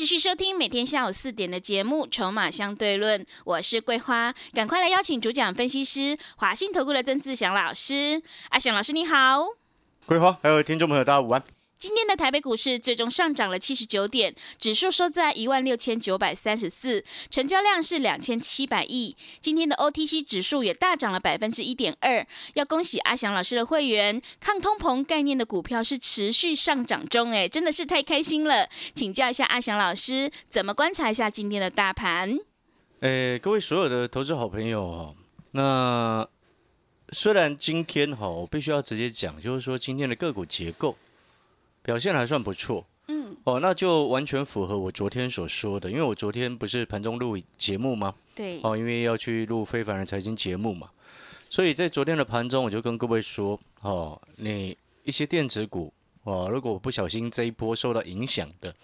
继续收听每天下午四点的节目《筹码相对论》，我是桂花，赶快来邀请主讲分析师华信投顾的曾志祥老师。阿祥老师你好，桂花，还有听众朋友大家午安。今天的台北股市最终上涨了七十九点，指数收在一万六千九百三十四，成交量是两千七百亿。今天的 OTC 指数也大涨了百分之一点二。要恭喜阿翔老师的会员，抗通膨概念的股票是持续上涨中，哎，真的是太开心了。请教一下阿翔老师，怎么观察一下今天的大盘？诶，各位所有的投资好朋友哦，那虽然今天哈，我必须要直接讲，就是说今天的个股结构。表现还算不错，嗯，哦，那就完全符合我昨天所说的，因为我昨天不是盘中录节目吗？对，哦，因为要去录非凡的财经节目嘛，所以在昨天的盘中，我就跟各位说，哦，你一些电子股，哦，如果不小心这一波受到影响的，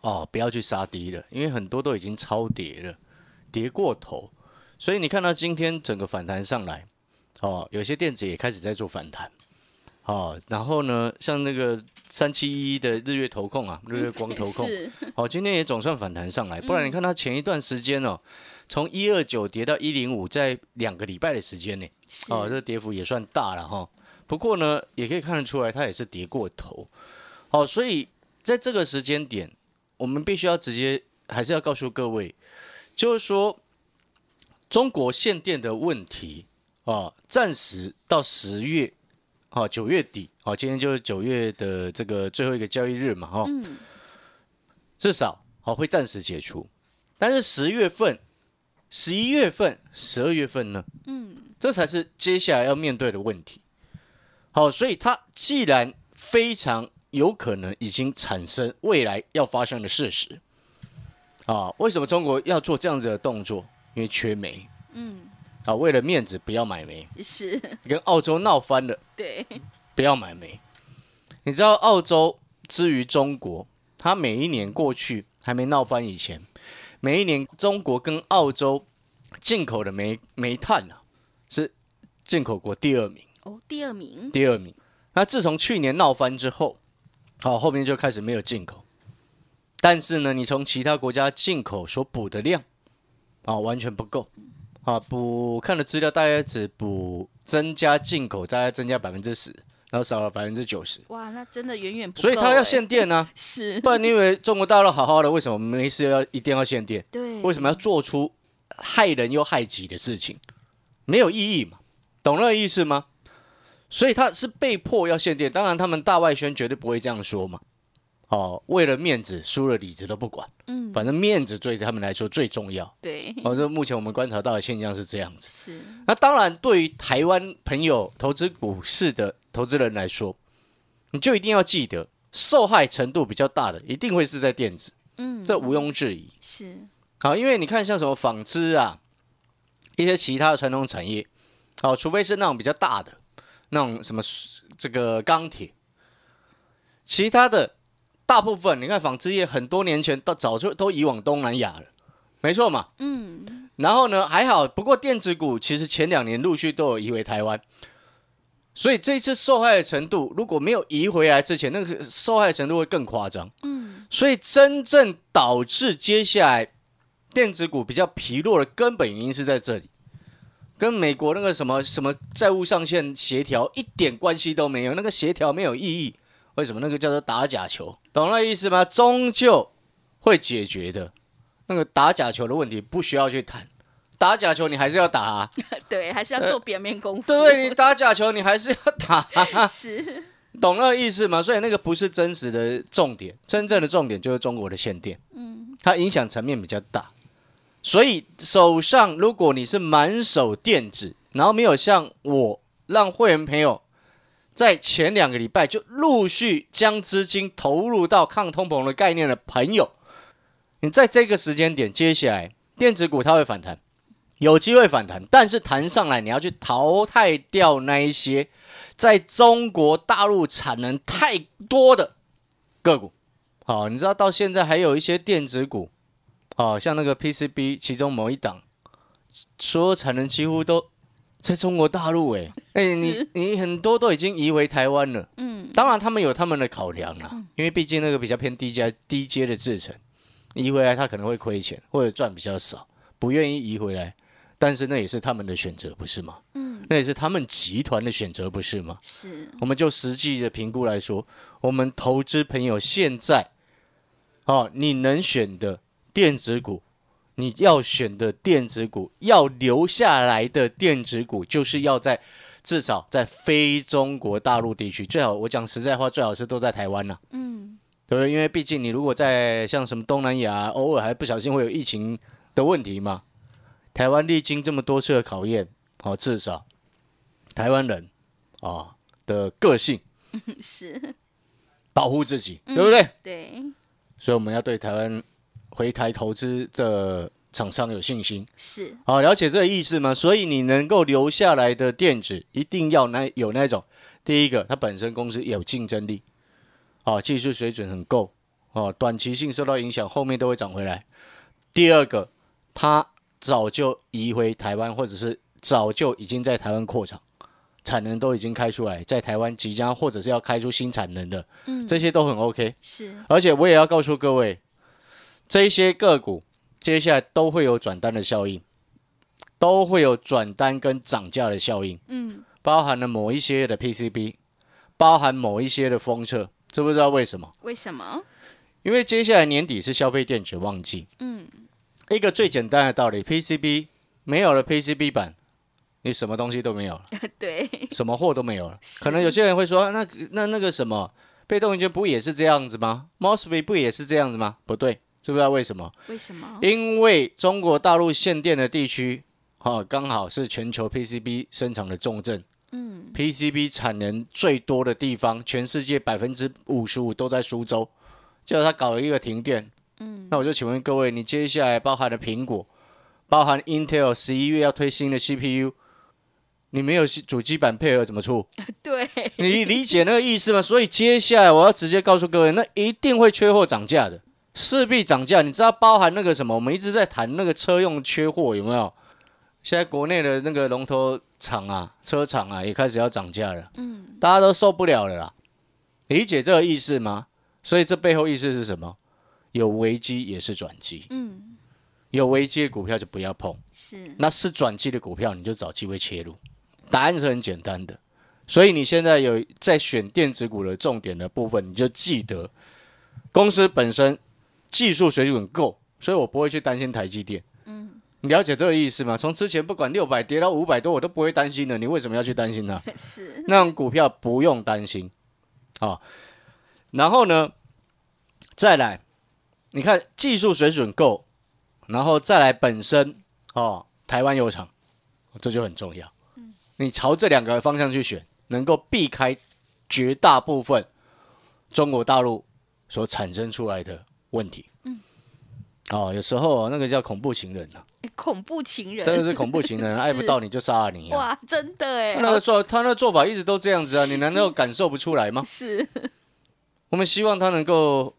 哦，不要去杀低了，因为很多都已经超跌了，跌过头，所以你看到今天整个反弹上来，哦，有些电子也开始在做反弹，哦，然后呢，像那个。三七一的日月投控啊，日月光投控，哦，今天也总算反弹上来。不然你看它前一段时间哦，从一二九跌到一零五，在两个礼拜的时间呢，哦，这跌幅也算大了哈。不过呢，也可以看得出来，它也是跌过头。好，所以在这个时间点，我们必须要直接还是要告诉各位，就是说中国限电的问题啊，暂时到十月。好，九月底，好，今天就是九月的这个最后一个交易日嘛，哈，至少好会暂时解除，但是十月份、十一月份、十二月份呢，嗯，这才是接下来要面对的问题。好，所以它既然非常有可能已经产生未来要发生的事实，啊，为什么中国要做这样子的动作？因为缺煤，嗯。啊，为了面子不要买煤，是跟澳洲闹翻了。对，不要买煤。你知道澳洲之于中国，它每一年过去还没闹翻以前，每一年中国跟澳洲进口的煤煤炭啊，是进口国第二名。哦，第二名，第二名。那自从去年闹翻之后，好，后面就开始没有进口。但是呢，你从其他国家进口所补的量，啊，完全不够。啊，补看的资料大概只补增加进口，大概增加百分之十，然后少了百分之九十。哇，那真的远远不够。所以他要限电呢？是，不然你以为中国大陆好好的，为什么没事要一定要限电？对，为什么要做出害人又害己的事情？没有意义嘛？懂那个意思吗？所以他是被迫要限电，当然他们大外宣绝对不会这样说嘛。哦，为了面子，输了里子都不管。嗯，反正面子对他们来说最重要。对，哦，这目前我们观察到的现象是这样子。是。那当然，对于台湾朋友投资股市的投资人来说，你就一定要记得，受害程度比较大的，一定会是在电子。嗯，这毋庸置疑。是。好，因为你看，像什么纺织啊，一些其他的传统产业，哦，除非是那种比较大的，那种什么这个钢铁，其他的。大部分你看纺织业很多年前都早就都移往东南亚了，没错嘛。嗯。然后呢还好，不过电子股其实前两年陆续都有移回台湾，所以这一次受害的程度如果没有移回来之前，那个受害程度会更夸张。嗯。所以真正导致接下来电子股比较疲弱的根本原因是在这里，跟美国那个什么什么债务上限协调一点关系都没有，那个协调没有意义。为什么那个叫做打假球？懂那意思吗？终究会解决的。那个打假球的问题不需要去谈，打假球你还是要打，啊 对，还是要做表面功夫。对，你打假球你还是要打，是，懂那个意思吗？所以那个不是真实的重点，真正的重点就是中国的限电，嗯，它影响层面比较大。所以手上如果你是满手电子，然后没有像我让会员朋友。在前两个礼拜就陆续将资金投入到抗通膨的概念的朋友，你在这个时间点，接下来电子股它会反弹，有机会反弹，但是弹上来你要去淘汰掉那一些在中国大陆产能太多的个股。好，你知道到现在还有一些电子股，好像那个 PCB 其中某一档，所有产能几乎都在中国大陆，哎 哎，你你很多都已经移回台湾了。嗯，当然他们有他们的考量啦，因为毕竟那个比较偏低阶低阶的制程，移回来他可能会亏钱或者赚比较少，不愿意移回来，但是那也是他们的选择，不是吗？嗯，那也是他们集团的选择，不是吗？是，我们就实际的评估来说，我们投资朋友现在，哦，你能选的电子股，你要选的电子股，要留下来的电子股，就是要在至少在非中国大陆地区，最好我讲实在话，最好是都在台湾呐、嗯，对不对？因为毕竟你如果在像什么东南亚，偶尔还不小心会有疫情的问题嘛。台湾历经这么多次的考验，哦，至少台湾人啊、的个性 是，保护自己，对不对？对，所以我们要对台湾回台投资的厂商有信心。是，好，了解这个意思吗？所以你能够留下来的电子，一定要那有那种，第一个，它本身公司有竞争力，哦，技术水准很够，哦，短期性受到影响，后面都会涨回来。第二个，它早就移回台湾，或者是早就已经在台湾扩厂，产能都已经开出来，在台湾即将或者是要开出新产能的，嗯，这些都很 OK。是，而且我也要告诉各位，这一些个股接下来都会有转单的效应，都会有转单跟涨价的效应，嗯，包含了某一些的 PCB，包含某一些的封测，知不知道为什么？为什么？因为接下来年底是消费电子旺季，嗯，一个最简单的道理，PCB 没有了 PCB 板，你什么东西都没有了。对，什么货都没有了。可能有些人会说，啊那那那个什么被动元件不也是这样子吗？MOSFET 不也是这样子吗？不对，知不知道为什么？为什么？因为中国大陆限电的地区，哈、刚好是全球 PCB 生产的重镇嗯，，PCB 产能最多的地方，全世界百分之五十五都在苏州。结果他搞了一个停电，嗯，那我就请问各位，你接下来包含了苹果，包含 Intel 十一月要推新的 CPU，你没有主机板配合怎么出？对，你理解那个意思吗？所以接下来我要直接告诉各位，那一定会缺货涨价的，势必涨价。你知道包含那个什么？我们一直在谈那个车用缺货有没有？现在国内的那个龙头厂啊、车厂啊，也开始要涨价了，嗯，大家都受不了了啦。理解这个意思吗？所以这背后意思是什么？有危机也是转机，嗯，有危机的股票就不要碰。是，那是转机的股票，你就找机会切入。答案是很简单的，所以你现在有在选电子股的重点的部分，你就记得公司本身技术水准够，所以我不会去担心台积电。嗯，你了解这个意思吗？从之前不管六百跌到五百多，我都不会担心的。你为什么要去担心它？是，那种股票不用担心啊。然后呢，再来，你看技术水准够，然后再来本身哦，台湾有厂，这就很重要。你朝这两个方向去选，能够避开绝大部分中国大陆所产生出来的问题。嗯，哦，有时候、哦、那个叫恐怖情人呐、诶恐怖情人，真的是恐怖情人，爱不到你就杀了你啊！哇，真的哎，那个做他那做法一直都这样子啊，你难道感受不出来吗？是，我们希望他能够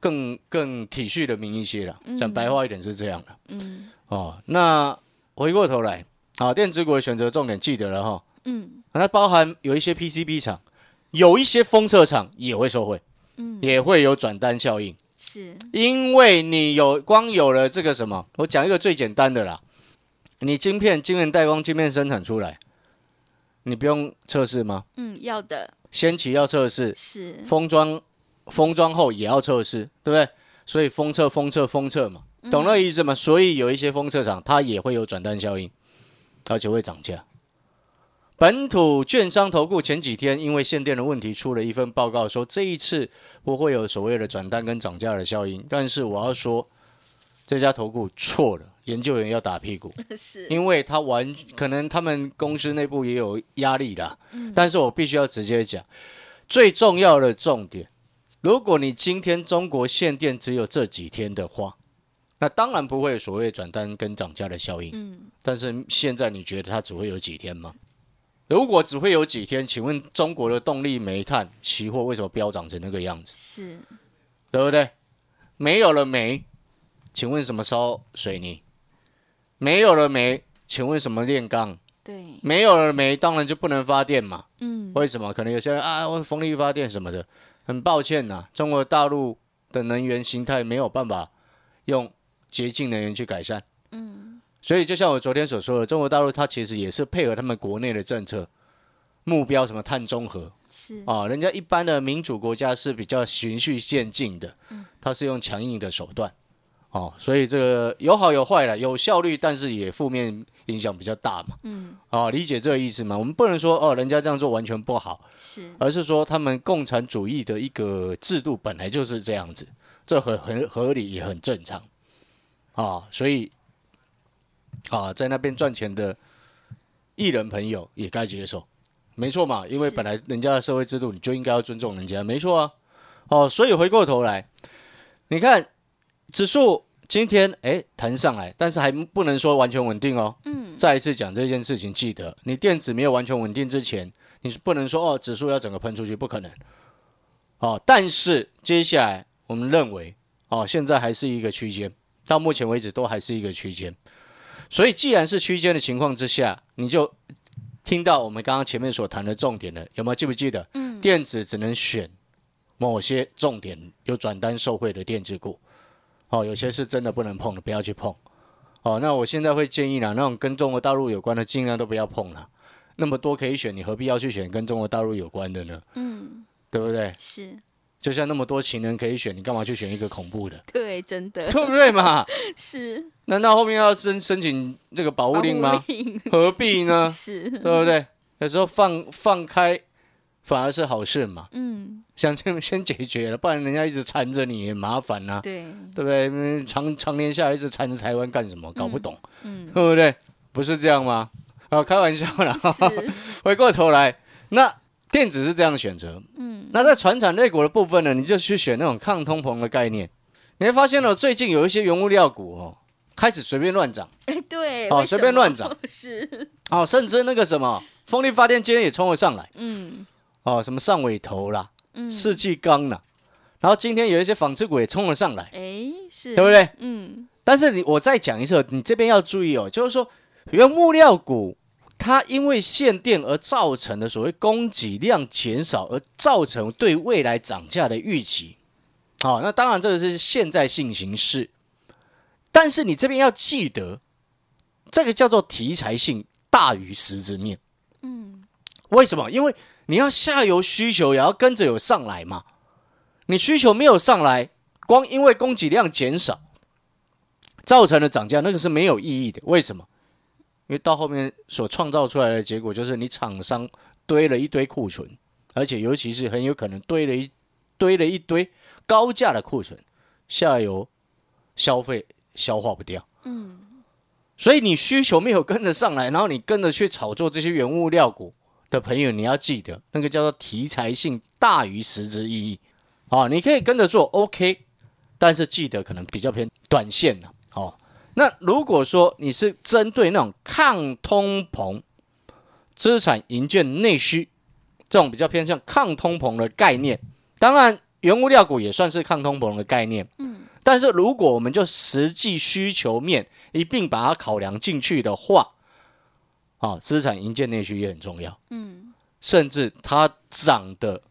更更体恤人民一些啦，嗯。讲白话一点是这样的嗯。哦。那回过头来，啊，电子股的选择重点记得了哈，嗯。那包含有一些 PCB 厂，有一些封测厂也会受惠，嗯，也会有转单效应，是，因为你有光有了这个什么，我讲一个最简单的啦，你晶片、晶圆代工、晶片生产出来，你不用测试吗？嗯，要的先期要测试，是，封装封装后也要测试，对不对？所以封测、封测、封测嘛，懂那意思吗？所以有一些封测厂它也会有转单效应，而且会涨价。本土券商投顾前几天因为限电的问题出了一份报告，说这一次不会有所谓的转单跟涨价的效应。但是我要说，这家投顾错了，研究员要打屁股。是，因为他完可能他们公司内部也有压力啦，但是我必须要直接讲，最重要的重点如果你今天中国限电只有这几天的话，那当然不会有所谓转单跟涨价的效应。嗯，但是现在你觉得它只会有几天吗？如果只会有几天，请问中国的动力煤炭期货为什么飙涨成那个样子？是，对不对？没有了煤，请问什么烧水泥？没有了煤，请问什么炼钢？对，没有了煤，当然就不能发电嘛。嗯，为什么？可能有些人啊，我风力发电什么的，很抱歉呐、中国大陆的能源形态没有办法用洁净能源去改善。嗯，所以就像我昨天所说的，中国大陆它其实也是配合他们国内的政策目标，什么碳中和是，啊，人家一般的民主国家是比较循序渐进的，它是用强硬的手段。哦，所以这个有好有坏了，有效率，但是也负面影响比较大嘛。嗯，哦，理解这个意思吗？我们不能说哦，人家这样做完全不好，是，而是说他们共产主义的一个制度本来就是这样子，这很很合理也很正常啊。所以啊，在那边赚钱的艺人朋友也该接受，没错嘛，因为本来人家的社会制度你就应该要尊重人家，没错啊。哦，所以回过头来，你看指数今天哎弹上来，但是还不能说完全稳定哦。嗯，再一次讲这件事情，记得你电子没有完全稳定之前，你是不能说哦指数要整个喷出去，不可能。哦，但是接下来我们认为哦，现在还是一个区间，到目前为止都还是一个区间。所以既然是区间的情况之下，你就听到我们刚刚前面所谈的重点了，有没有记不记得？嗯，电子只能选某些重点有转单受惠的电子股，哦，有些是真的不能碰的，不要去碰。哦，那我现在会建议啦，那种跟中国大陆有关的尽量都不要碰了。那么多可以选，你何必要去选跟中国大陆有关的呢？嗯，对不对？是，就像那么多情人可以选，你干嘛去选一个恐怖的？对，真的对不对嘛？是难道后面要申申请这个保护令吗？令何必呢？是，对不对？有时候放放开反而是好事嘛。嗯，想先先解决了，不然人家一直缠着你也麻烦呐、对，对不对？嗯常常年下来一直缠着台湾干什么？搞不懂，嗯，对不对？不是这样吗？啊，开玩笑啦。回过头来，那电子是这样选择，嗯，那在船产类股的部分呢，你就去选那种抗通膨的概念。你会发现呢，最近有一些原物料股哦，开始随便乱涨 哎，对，哦随便乱涨，是，哦，甚至那个什么风力发电今天也冲了上来。嗯。哦，什么上尾头啦、嗯，世纪钢啦，然后今天有一些纺织股也冲了上来，哎，是，对不？对？嗯，但是你我再讲一次，你这边要注意哦，就是说原物料股它因为限电而造成的所谓供给量减少，而造成对未来涨价的预期。好、那当然这个是现在性形式，但是你这边要记得，这个叫做题材性大于实质面。嗯，为什么？因为你要下游需求也要跟着有上来嘛。你需求没有上来，光因为供给量减少造成的涨价，那个是没有意义的。为什么？因为到后面所创造出来的结果就是你厂商堆了一堆库存，而且尤其是很有可能堆了一堆了一堆高价的库存，下游消费消化不掉。嗯，所以你需求没有跟着上来，然后你跟着去炒作这些原物料股的朋友，你要记得那个叫做题材性大于实质意义。哦，你可以跟着做，OK，但是记得可能比较偏短线的。哦，那如果说你是针对那种抗通膨、资产营建内需这种比较偏向抗通膨的概念，当然原物料股也算是抗通膨的概念。嗯，但是如果我们就实际需求面一并把它考量进去的话，啊，资产营建内需也很重要。嗯，甚至它涨的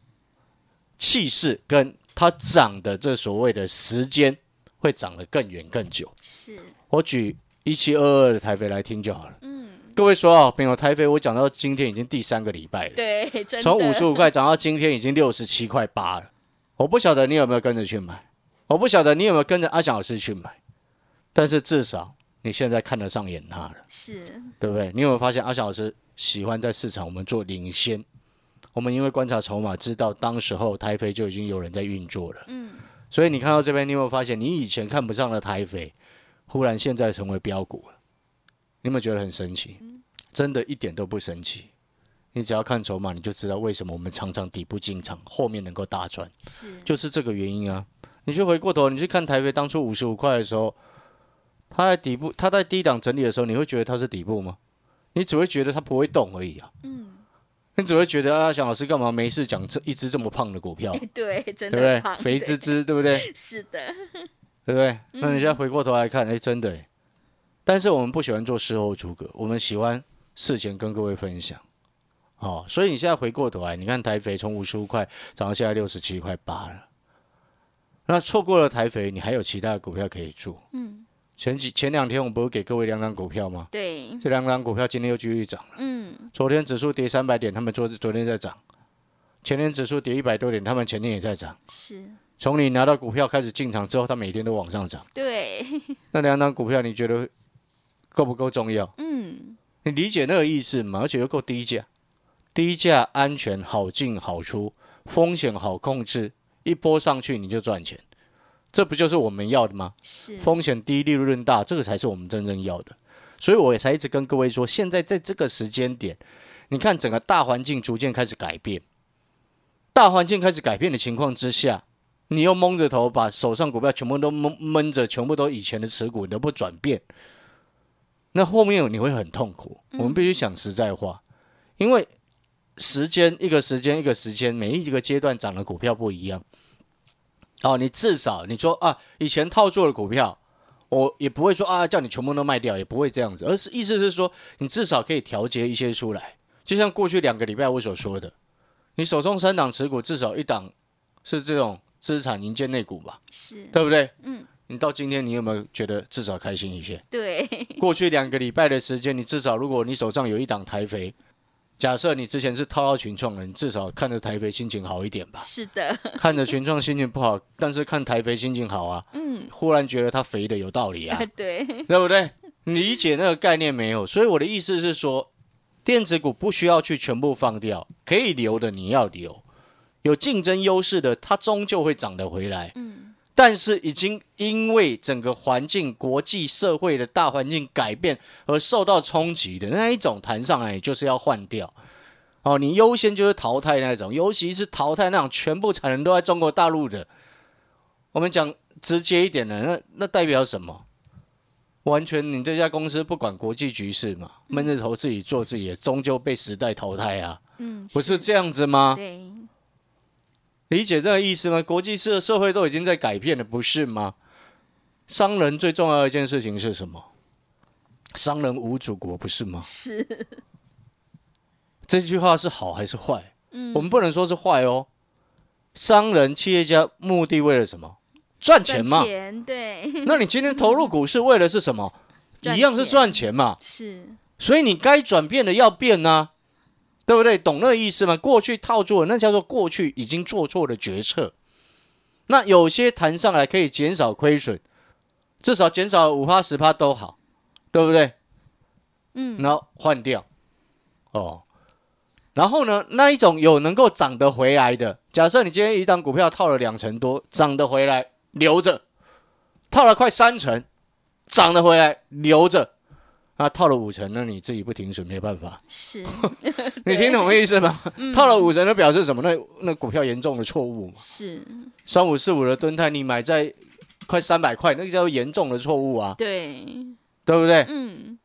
气势跟它涨的这所谓的时间会涨得更远更久。是，我举一七二二的台肥来听就好了。嗯，各位说啊朋友，台肥我讲到今天已经第三个礼拜了，对，真的，从五十五块涨到今天已经六十七块八了。我不晓得你有没有跟着去买，我不晓得你有没有跟着阿翔老师去买，但是至少你现在看得上眼他了。是，对不对？你有没有发现阿翔老师喜欢在市场我们做领先？我们因为观察筹码，知道当时候台肥就已经有人在运作了，嗯，所以你看到这边，你有没有发现，你以前看不上的台肥，忽然现在成为标股了？你有没有觉得很神奇？真的一点都不神奇，你只要看筹码，你就知道为什么我们常常底部进场，后面能够大赚，是，就是这个原因啊。你去回过头，你去看台北当初五十五块的时候，它在底部，它在低档整理的时候，你会觉得它是底部吗？你只会觉得它不会动而已啊。嗯，你只会觉得啊，蒋老师干嘛没事讲这一只这么胖的股票，对，真对不对？肥滋滋，对不对？是的，对不对？那你现在回过头来看，哎，真的哎。但是我们不喜欢做事后诸葛，我们喜欢事前跟各位分享。哦，所以你现在回过头来，你看台肥从五十五块涨到现在六十七块八了。那错过了台肥，你还有其他的股票可以做。嗯，前几前两天我不是给各位两张股票吗？对，这两张股票今天又继续涨了。嗯，昨天指数跌三百点，他们昨昨天在涨；前天指数跌一百多点，他们前天也在涨。是，从你拿到股票开始进场之后，它每天都往上涨。对，那两张股票你觉得够不够重要？嗯，你理解那个意思吗？而且又够低价，低价安全好进好出，风险好控制，一波上去你就赚钱，这不就是我们要的吗？是，风险低，利润大，这个才是我们真正要的。所以我也才一直跟各位说，现在在这个时间点，你看整个大环境逐渐开始改变，大环境开始改变的情况之下，你又蒙着头把手上股票全部都闷闷着，全部都以前的持股，你都不转变，那后面你会很痛苦。我们必须讲实在话，因为时间一个时间一个时间，每一个阶段涨的股票不一样。哦，你至少你说啊，以前套住的股票，我也不会说啊，叫你全部都卖掉，也不会这样子，而是意思是说，你至少可以调节一些出来。就像过去两个礼拜我所说的，你手中三档持股，至少一档是这种资产营建类股吧，是，对不对？嗯，你到今天，你有没有觉得至少开心一些？对，过去两个礼拜的时间，你至少如果你手上有一档台肥，假设你之前是套到群创的，你至少看着台肥心情好一点吧。是的，看着群创心情不好，但是看台肥心情好啊，嗯，忽然觉得它肥的有道理啊，对，对不对？你理解那个概念没有？所以我的意思是说，电子股不需要去全部放掉，可以留的你要留，有竞争优势的它终究会涨得回来。嗯，但是已经因为整个环境、国际社会的大环境改变而受到冲击的那一种谈上来，就是要换掉。哦，你优先就是淘汰那种，尤其是淘汰那种全部产能都在中国大陆的。我们讲直接一点的，那那代表什么？完全你这家公司不管国际局势嘛，闷着头自己做自己的，终究被时代淘汰啊，嗯，不是这样子吗？对，理解这个意思吗？国际社社会都已经在改变了，不是吗？商人最重要的一件事情是什么？商人无祖国，不是吗？是，这句话是好还是坏？嗯，我们不能说是坏哦。商人、企业家目的为了什么？赚钱嘛。钱，对，那你今天投入股市为了是什么？一样是赚钱嘛。是，所以你该转变的要变呐、对不对？懂那个意思吗？过去套住了，那叫做过去已经做错了决策。那有些谈上来可以减少亏损，至少减少五趴十趴都好，对不对？嗯，然后换掉，哦，然后呢，那一种有能够涨得回来的，假设你今天一档股票套了两成多，涨得回来留着，套了快三成，涨得回来留着，啊，套了五成，那你自己不停损没办法，是，你听懂我意思吗？套了五成，那表示什么？那那股票严重的错误嘛。是，三五四五的吨泰，你买在快三百块，那个叫做严重的错误啊，对，对不对？嗯，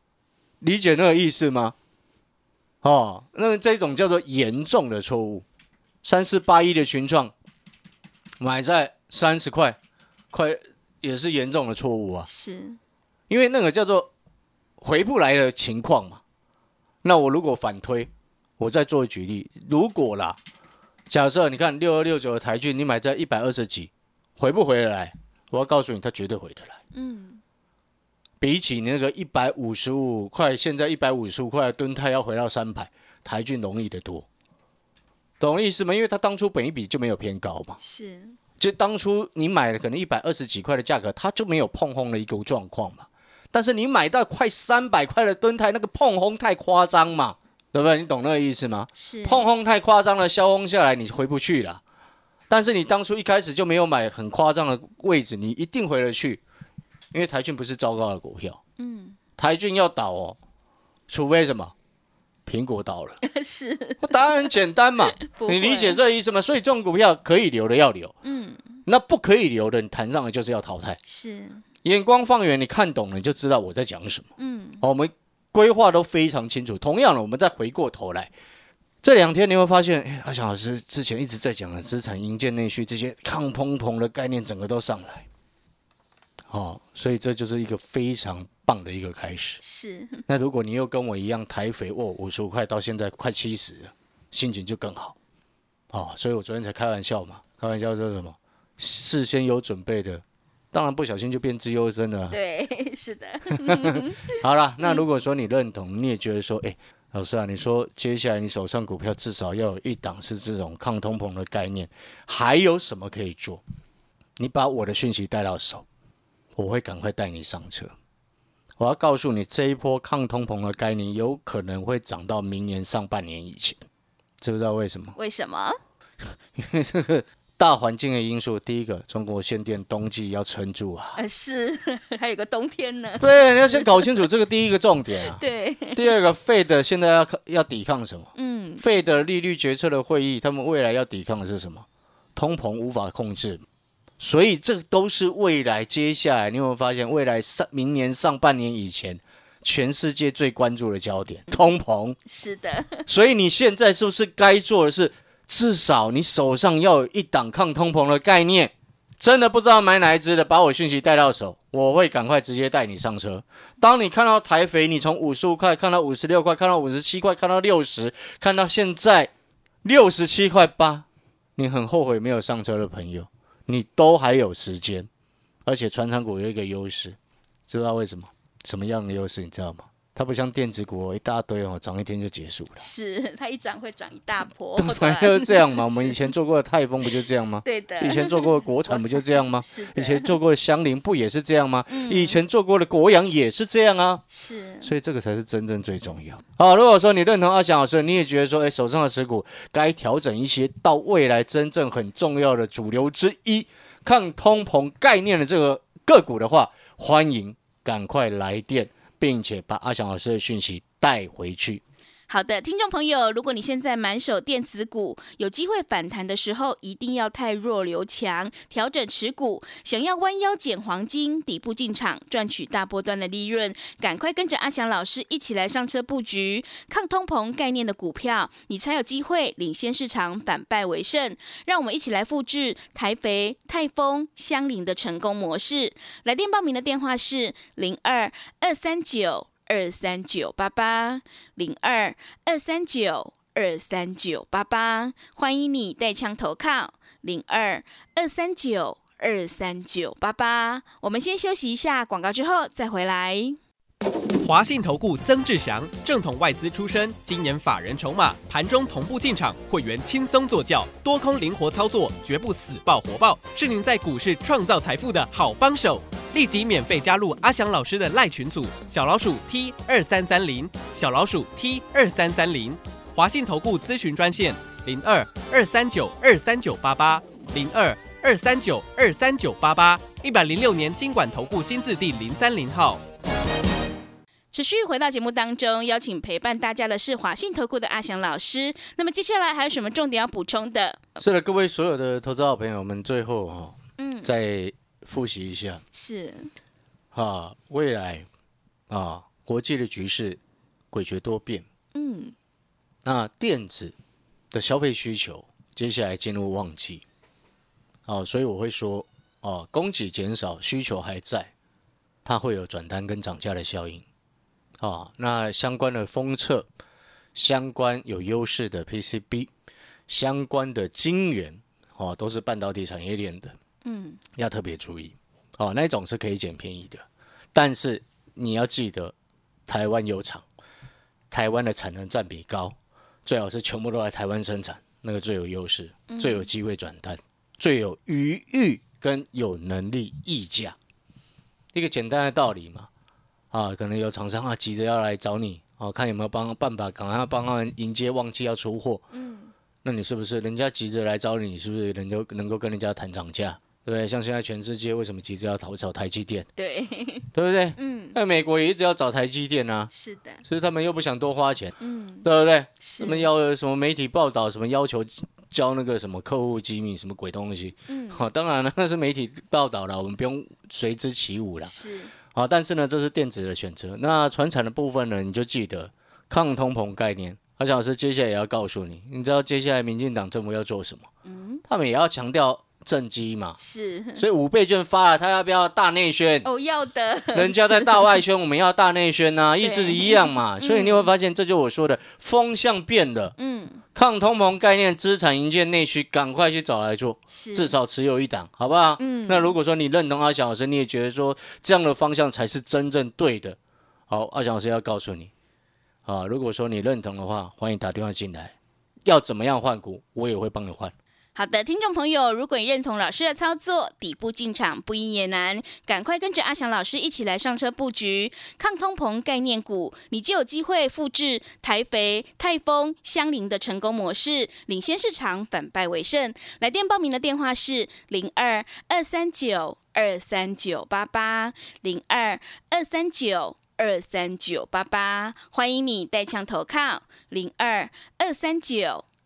理解那个意思吗？哦，那这种叫做严重的错误。三四八一的群创买在三十块，快也是严重的错误啊，是，因为那个叫做回不来的情况嘛。那我如果反推，我再做举例，如果啦，假设你看六二六九的台骏，你买在一百二十几，回不回得来？我要告诉你，它绝对回得来。嗯，比起你那个一百五十五块，现在一百五十五块的吨泰要回到三百，台骏容易得多，懂意思吗？因为它当初本一比就没有偏高嘛，是，就当初你买了可能一百二十几块的价格，它就没有碰轰的一个状况嘛。但是你买到快三百块的吨泰，那个碰轰太夸张嘛，对不对？你懂那个意思吗？是，碰轰太夸张了，消轰下来你回不去了。但是你当初一开始就没有买很夸张的位置，你一定回得去，因为台骏不是糟糕的股票。嗯，台骏要倒哦，除非什么？苹果倒了？是，答案很简单嘛，你理解会这意思吗？所以这种股票可以留的要留，嗯，那不可以留的，你谈上了就是要淘汰。是，眼光放远，你看懂了，你就知道我在讲什么。嗯，好，我们规划都非常清楚。同样的，我们再回过头来，这两天你会发现，哎，阿翔老师之前一直在讲的资产营建内需这些抗通膨的概念，整个都上来。哦，所以这就是一个非常棒的一个开始。是，那如果你又跟我一样台肥哦，五十五块到现在快七十了，心情就更好。哦，所以我昨天才开玩笑嘛，开玩笑说什么？事先有准备的，当然不小心就变资优生了啊。对，是的，好了，那如果说你认同，你也觉得说，哎、老师啊，你说接下来你手上股票至少要有一档是这种抗通膨的概念，还有什么可以做？你把我的讯息带到手，我会赶快带你上车。我要告诉你，这一波抗通膨的概念有可能会涨到明年上半年以前，知不知道为什么？为什么？大环境的因素，第一个，中国限电冬季要撑住啊。呃，是，还有个冬天呢。对，你要先搞清楚这个第一个重点啊。对，第二个费的现在要要抵抗什么？嗯，费的利率决策的会议，他们未来要抵抗的是什么？通膨无法控制，所以这都是未来接下来你有没有发现，未来上明年上半年以前，全世界最关注的焦点通膨。是的，所以你现在是不是该做的是，至少你手上要有一档抗通膨的概念？真的不知道买哪一支的，把我讯息带到手，我会赶快直接带你上车。当你看到台肥，你从五十五块看到五十六块，看到五十七块，看到六十，看到现在六十七块八，你很后悔没有上车的朋友，你都还有时间。而且传产股有一个优势，知道为什么？什么样的优势？你知道吗？它不像电子股、哦、一大堆哦，涨一天就结束了。是它一涨会涨一大波。本来就是这样嘛。我们以前做过的泰丰 不就这样吗？对的，以前做过的国产不就这样吗？是，以前做过的香菱不也是这样吗？以前做过的国阳也是这样啊。是，所以这个才是真正最重要。好，如果说你认同阿翔老师，你也觉得说，哎，手上的持股该调整一些，到未来真正很重要的主流之一，抗通膨概念的这个个股的话，欢迎赶快来电，并且把阿翔老师的讯息带回去。好的，听众朋友，如果你现在满手电子股，有机会反弹的时候，一定要太弱留强，调整持股。想要弯腰捡黄金，底部进场赚取大波段的利润，赶快跟着阿翔老师一起来上车布局抗通膨概念的股票，你才有机会领先市场，反败为胜。让我们一起来复制台肥、泰丰、香邻的成功模式。来电报名的电话是零二二三九。二三九八八零二二三九二三九八八，欢迎你带枪投靠零二二三九二三九八八。我们先休息一下广告，之后再回来。华信投顾曾志祥，正统外资出身，今年法人筹码，盘中同步进场，会员轻松做教，多空灵活操作，绝不死爆活爆，是您在股市创造财富的好帮手。立即免费加入阿翔老师的赖群组，小老鼠 T 二三三零，小老鼠 T 二三三零，华信投顾咨询专线零二二三九二三九八八零二二三九二三九八八，一百零六年经管投顾新字第零三零号。持续回到节目当中，邀请陪伴大家的是华信投顾的阿翔老师。那么接下来还有什么重点要补充的？是的，各位所有的投资好朋友们，最后哈、哦，嗯，再复习一下。是。啊，未来啊，国际的局势诡谲多变，嗯。那电子的消费需求接下来进入旺季，哦、所以我会说，哦、供给减少，需求还在，它会有转单跟涨价的效应，啊、那相关的封测，相关有优势的 PCB，相关的晶圆，哦，都是半导体产业链的，嗯，要特别注意，哦，那一种是可以捡便宜的，但是你要记得，台湾有厂，台湾的产能占比高，最好是全部都在台湾生产，那个最有优势，最有机会转单，最有余裕跟有能力议价，一个简单的道理嘛。啊，可能有厂商啊急着要来找你，哦，看有没有帮办法，赶快帮他们迎接旺季要出货。嗯，那你是不是人家急着来找你，你是不是能够能够跟人家谈涨价？对不对？像现在全世界为什么急着要逃找台积电，对，对不对？嗯那美国也一直要找台积电啊，是的，所以他们又不想多花钱，嗯，对不对？是他们要什么媒体报道，什么要求交那个什么客户机密，什么鬼东西？嗯，好，当然了，那是媒体报道了，我们不用随之起舞了。是，好，但是呢，这是电子的选择。那传产的部分呢，你就记得抗通膨概念。而且老师接下来也要告诉你，你知道接下来民进党政府要做什么？嗯，他们也要强调政绩嘛。是，所以五倍券发了，他要不要大内宣？哦，要的，人家在大外宣，我们要大内宣呐、意思是一样嘛。嗯所以你会发现，这就我说的风向变了。嗯，抗通膨概念、资产营建内需，赶快去找来做，至少持有一档，好不好？嗯那如果说你认同阿翔老师，你也觉得说这样的方向才是真正对的，好，阿翔老师要告诉你，啊，如果说你认同的话，欢迎打电话进来。要怎么样换股，我也会帮你换。好的，听众朋友，如果你认同老师的操作，底部进场不易也难，赶快跟着阿翔老师一起来上车布局抗通膨概念股，你就有机会复制台肥、泰丰、香菱的成功模式，领先市场，反败为胜。来电报名的电话是零二二三九二三九八八零二二三九。二三九八八，欢迎你带枪投靠零二二三九